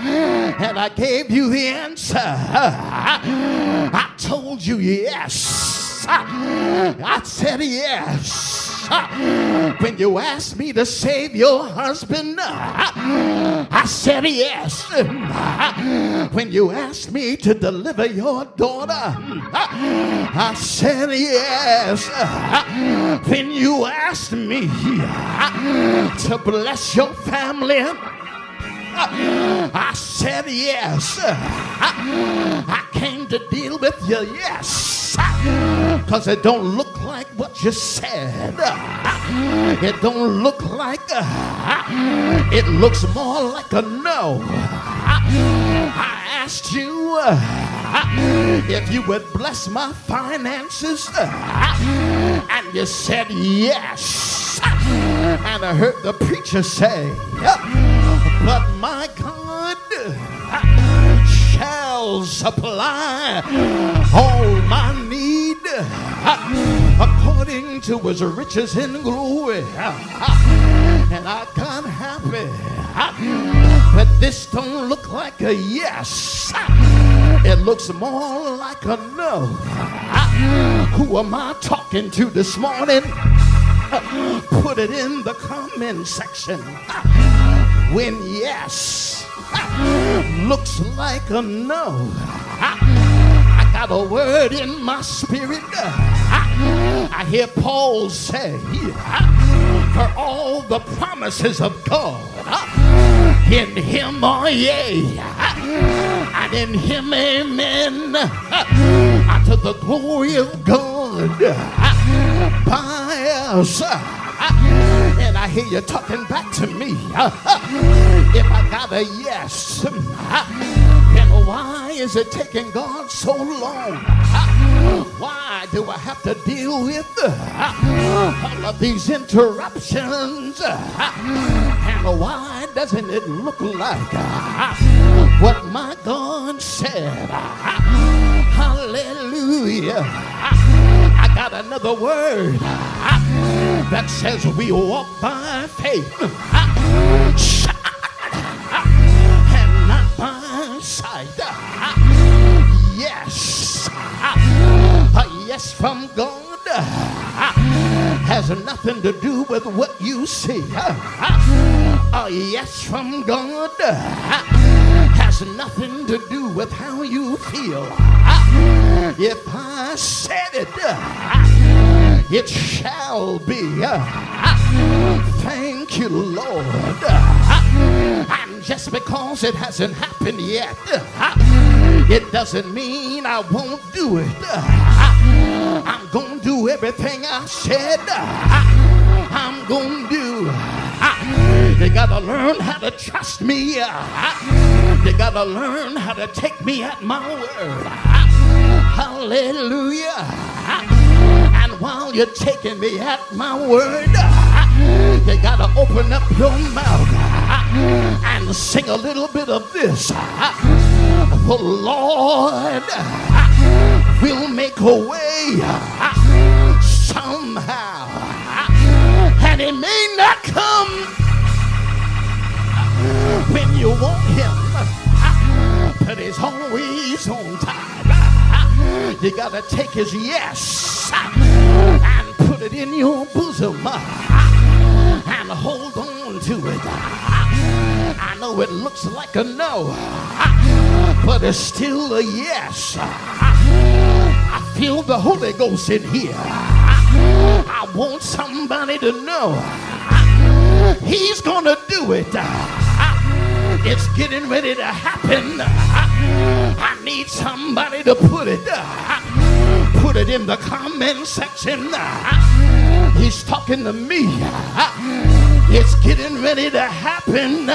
and I gave you the answer. I told you yes. I said yes. When you asked me to save your husband, I said yes. When you asked me to deliver your daughter, I said yes. When you asked me to bless your family, I said yes. I came to deal with you, yes. Because it don't look like what you said. It don't look like, uh, it looks more like a no. I asked you uh, if you would bless my finances, uh, and you said yes. And I heard the preacher say, But my God shall supply all my need according to his riches in glory. And I got happy. But this don't look like a yes. It looks more like a no. Who am I talking to this morning? Put it in the comment section. When yes looks like a no. I got a word in my spirit. I hear Paul say, For all the promises of God in him are yea, and in him amen, unto the glory of God by us. And I hear you talking back to me. If I got a yes, then why is it taking God so long? Why do I have to deal with all of these interruptions? And why doesn't it look like what my God said? Hallelujah. I got another word that says we walk by faith and not by sight. Yes, a yes from God has nothing to do with what you see. A yes from God has nothing to do with how you feel. If I said it, it shall be. Thank you, Lord. And just because it hasn't happened yet, it doesn't mean I won't do it. I'm going to do everything I said I'm going to do. They got to learn how to trust me. They got to learn how to take me at my word. Hallelujah. While you're taking me at my word, you gotta open up your mouth and sing a little bit of this. The Lord will make a way somehow, and it may not come when you want Him, but He's always on time. You gotta take his yes it in your bosom and hold on to it. I know it looks like a no, but it's still a yes. I feel the Holy Ghost in here. I want somebody to know He's gonna do it. It's getting ready to happen. I need somebody to put it. Put it in the comment section. He's talking to me. It's getting ready to happen.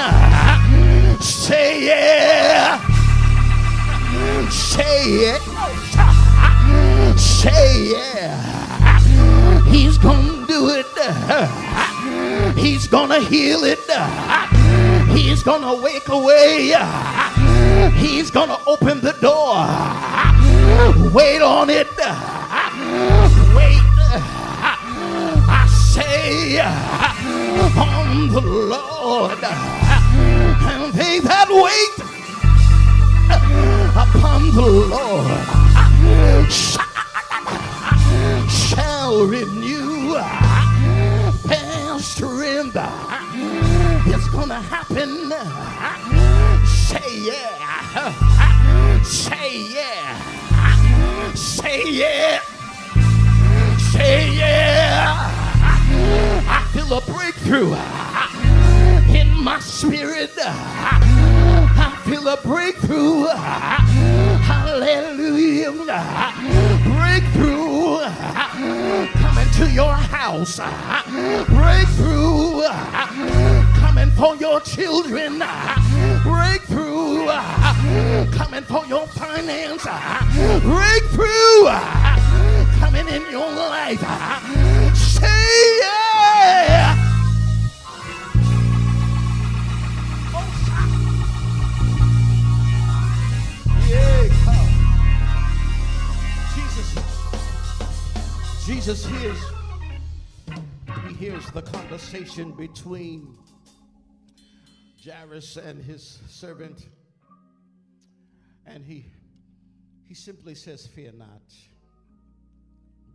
Say yeah. Say it. Say yeah. He's gonna do it. He's gonna heal it. He's gonna wake away. He's gonna open the door. Wait on it. Wait. I say on the Lord. And they that wait upon the Lord shall renew their strength. It's gonna happen. Say yeah. Say yeah. Say yeah. Say yeah. I feel a breakthrough in my spirit. I feel a breakthrough. Hallelujah. Breakthrough to your house. Breakthrough coming for your children. Breakthrough coming for your finance. Breakthrough coming in your life. Say yeah. Oh, yeah, Jesus hears, he hears the conversation between Jairus and his servant, and he he simply says, "Fear not,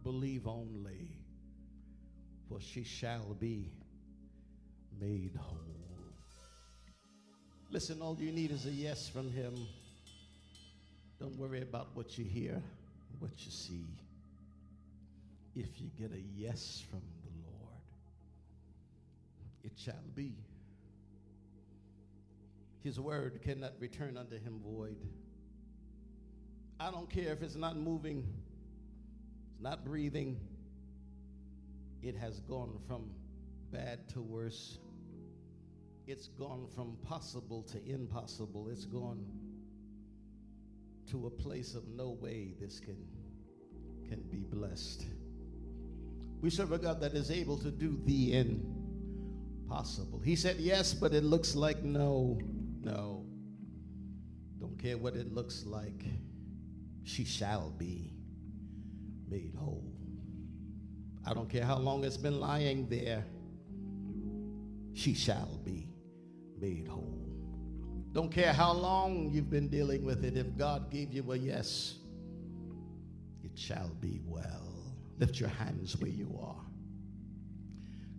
believe only, for she shall be made whole." Listen, all you need is a yes from him. Don't worry about what you hear, what you see. If you get a yes from the Lord, it shall be. His word cannot return unto him void. I don't care if it's not moving, it's not breathing. It has gone from bad to worse. It's gone from possible to impossible. It's gone to a place of no way this can can be blessed. We serve a God that is able to do the impossible. He said yes, but it looks like no, no. Don't care what it looks like. She shall be made whole. I don't care how long it's been lying there. She shall be made whole. Don't care how long you've been dealing with it. If God gave you a yes, it shall be well. Lift your hands where you are.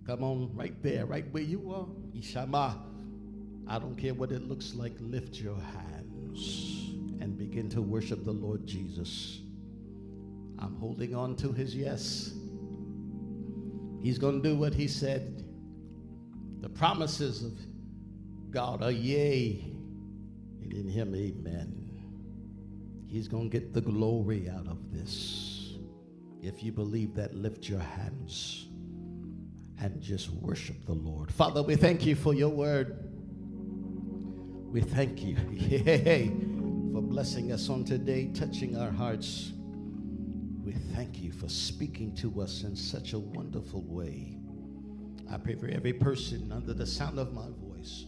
Come on, right there, right where you are. Ishama. I don't care what it looks like. Lift your hands and begin to worship the Lord Jesus. I'm holding on to his yes. He's going to do what he said. The promises of God are yea and in him, amen. He's going to get the glory out of this. If you believe that, lift your hands and just worship the Lord. Father, we thank you for your word. We thank you for blessing us on today, touching our hearts. We thank you for speaking to us in such a wonderful way. I pray for every person under the sound of my voice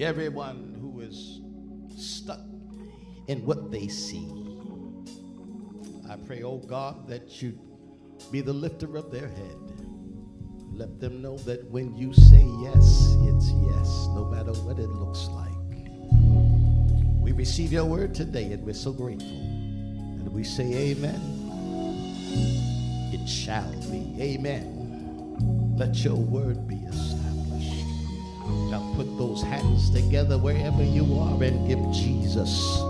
everyone who is stuck in what they see. I pray, oh God, that you be the lifter of their head. Let them know that when you say yes, it's yes, no matter what it looks like. We receive your word today and we're so grateful. And we say, Amen. It shall be. Amen. Let your word be established. Now put those hands together wherever you are and give Jesus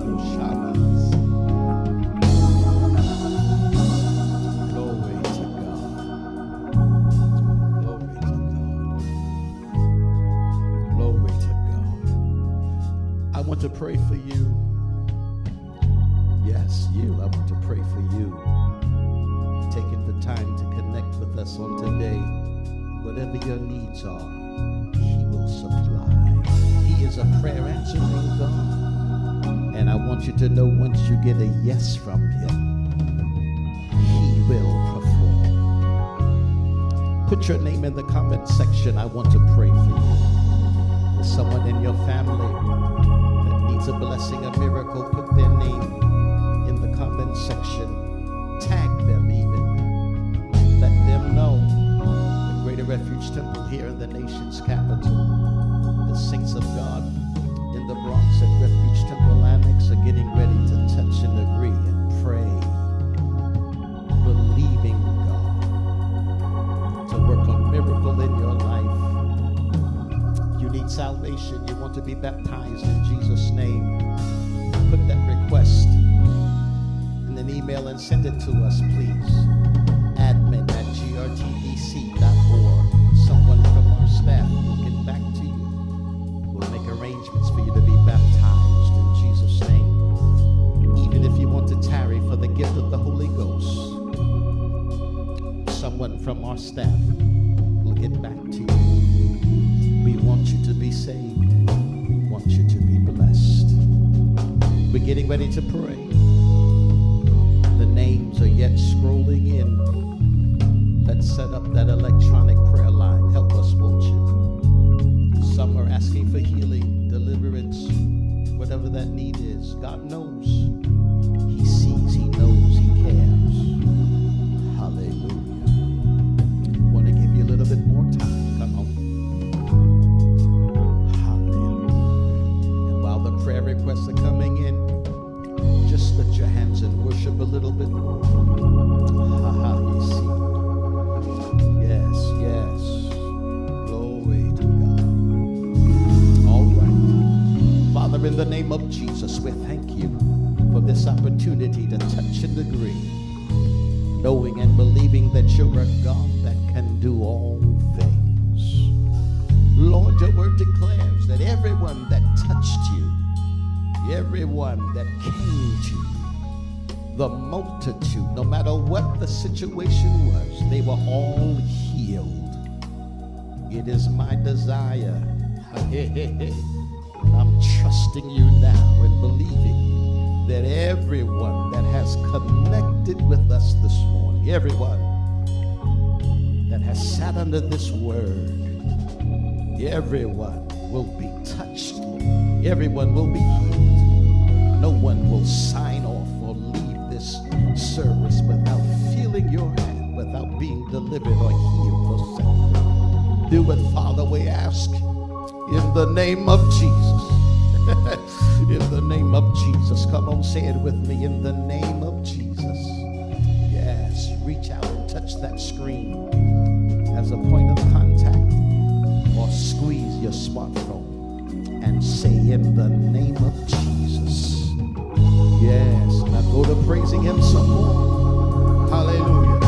Glory to God. Glory to God. Glory to God. I want to pray for you. Yes, you. I want to pray for you. Taking the time to connect with us on today. Whatever your needs are, He will supply. He is a prayer answering God. And I want you to know once you get a yes from Him, He will perform. Put your name in the comment section. I want to pray for you. There's someone in your family that needs a blessing, a miracle. Put their name in the comment section. Tag them even. Let them know the Greater Refuge Temple here in the nation's capital. The saints of God getting ready to touch and agree and pray, believing God to work a miracle in your life. You need salvation. You want to be baptized in Jesus' name. Put that request in an email and send it to us, please. Admin at grtdc.org. from our staff will get back to you. We want you to be saved. We want you to be blessed. We're getting ready to pray. Desire. I'm trusting you now and believing that everyone that has connected with us this morning, everyone that has sat under this word, everyone will be touched. Everyone will be healed. No one will sign off or leave this service without feeling your hand, without being delivered or healed or set. Do it, Father, we ask in the name of Jesus. in the name of Jesus. Come on, say it with me. In the name of Jesus. Yes, reach out and touch that screen as a point of contact or squeeze your smartphone and say, In the name of Jesus. Yes, now go to praising Him some more. Hallelujah.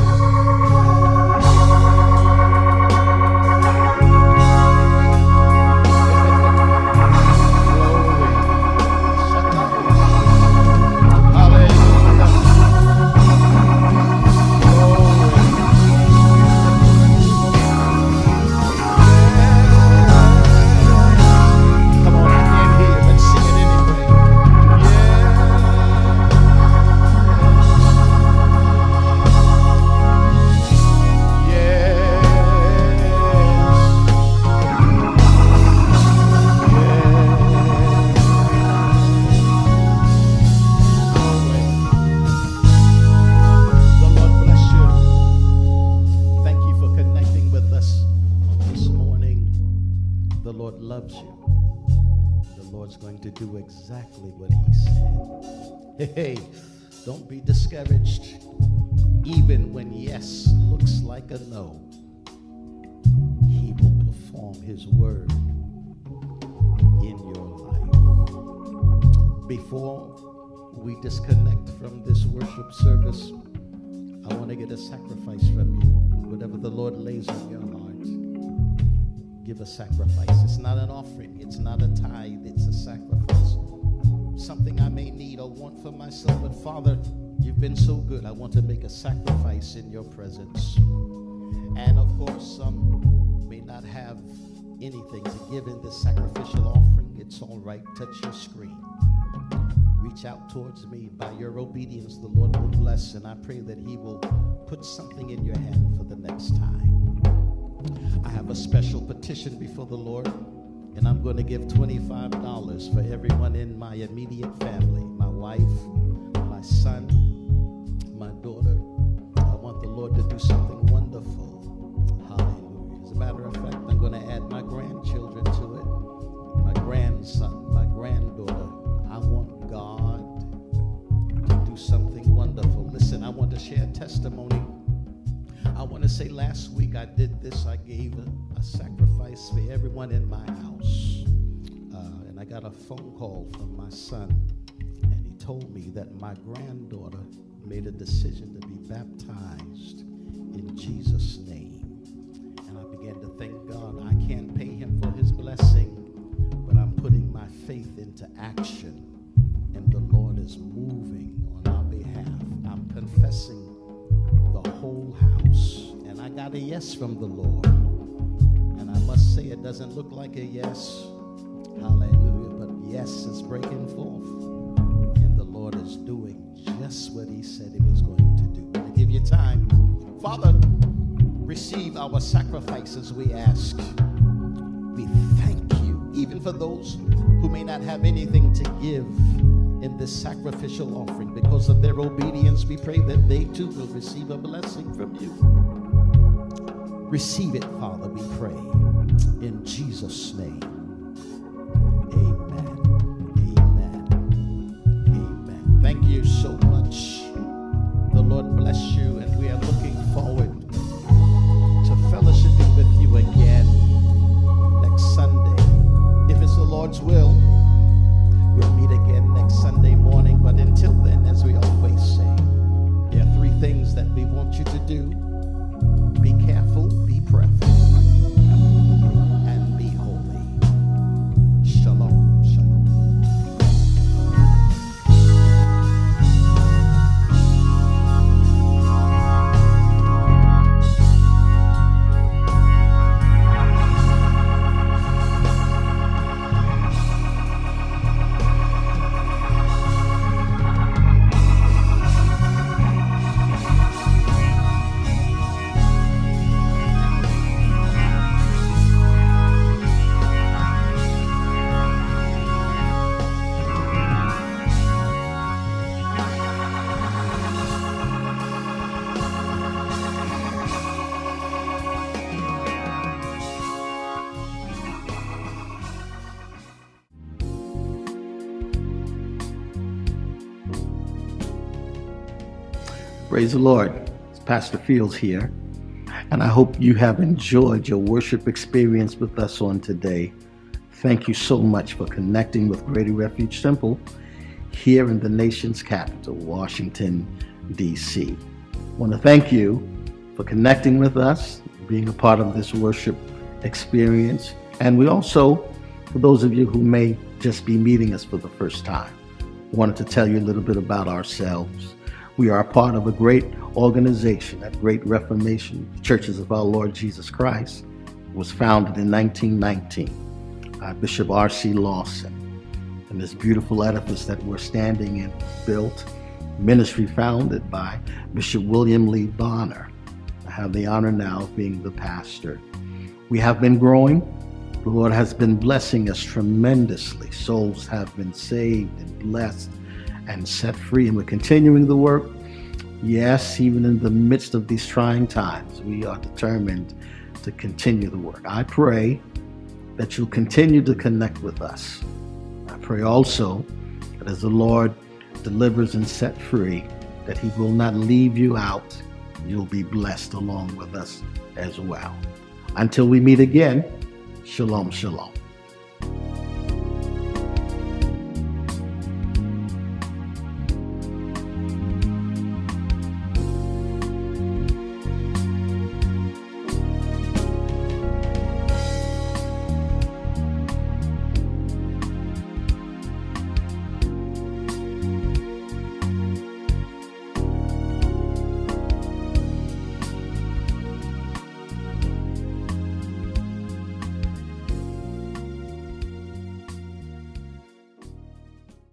Presence. And of course, some may not have anything to give in this sacrificial offering. It's all right. Touch your screen reach out towards me. By your obedience, the Lord will bless, and I pray that He will put something in your hand for the next time. I have a special petition before the Lord, and I'm going to give $25 for everyone in my immediate family my wife, my son, testimony. I want to say last week I did this. I gave a, a sacrifice for everyone in my house. Uh, and I got a phone call from my son, and he told me that my granddaughter made a decision to be baptized in Jesus' name. And I began to thank God. I can't pay him for his blessing, but I'm putting my faith into action. And the Lord is moving on our behalf. I'm confessing the whole house. And I got a yes from the Lord. And I must say, it doesn't look like a yes. Hallelujah. But yes is breaking forth. And the Lord is doing just what He said He was going to do. I give you time, Father, receive our sacrifices, we ask. We thank you, even for those who may not have anything to give in this sacrificial offering. Because of their obedience, we pray that they too will receive a blessing from you. Receive it, Father, we pray. In Jesus' name. Amen. Amen. Amen. Thank you so much. The Lord bless you, do Praise the Lord. It's Pastor Fields here. And I hope you have enjoyed your worship experience with us on today. Thank you so much for connecting with Greater Refuge Temple here in the nation's capital, Washington, D.C. I want to thank you for connecting with us, being a part of this worship experience. And we also, for those of you who may just be meeting us for the first time, wanted to tell you a little bit about ourselves. We are a part of a great organization, a great Reformation, Churches of Our Lord Jesus Christ, was founded in 1919 by Bishop R.C. Lawson. And this beautiful edifice that we're standing in, built, ministry founded by Bishop William Lee Bonner. I have the honor now of being the pastor. We have been growing. The Lord has been blessing us tremendously. Souls have been saved and blessed and set free, and we're continuing the work. Yes, even in the midst of these trying times, we are determined to continue the work. I pray that you'll continue to connect with us. I pray also that as the Lord delivers and set free, that He will not leave you out. You'll be blessed along with us as well. Until we meet again, shalom, shalom.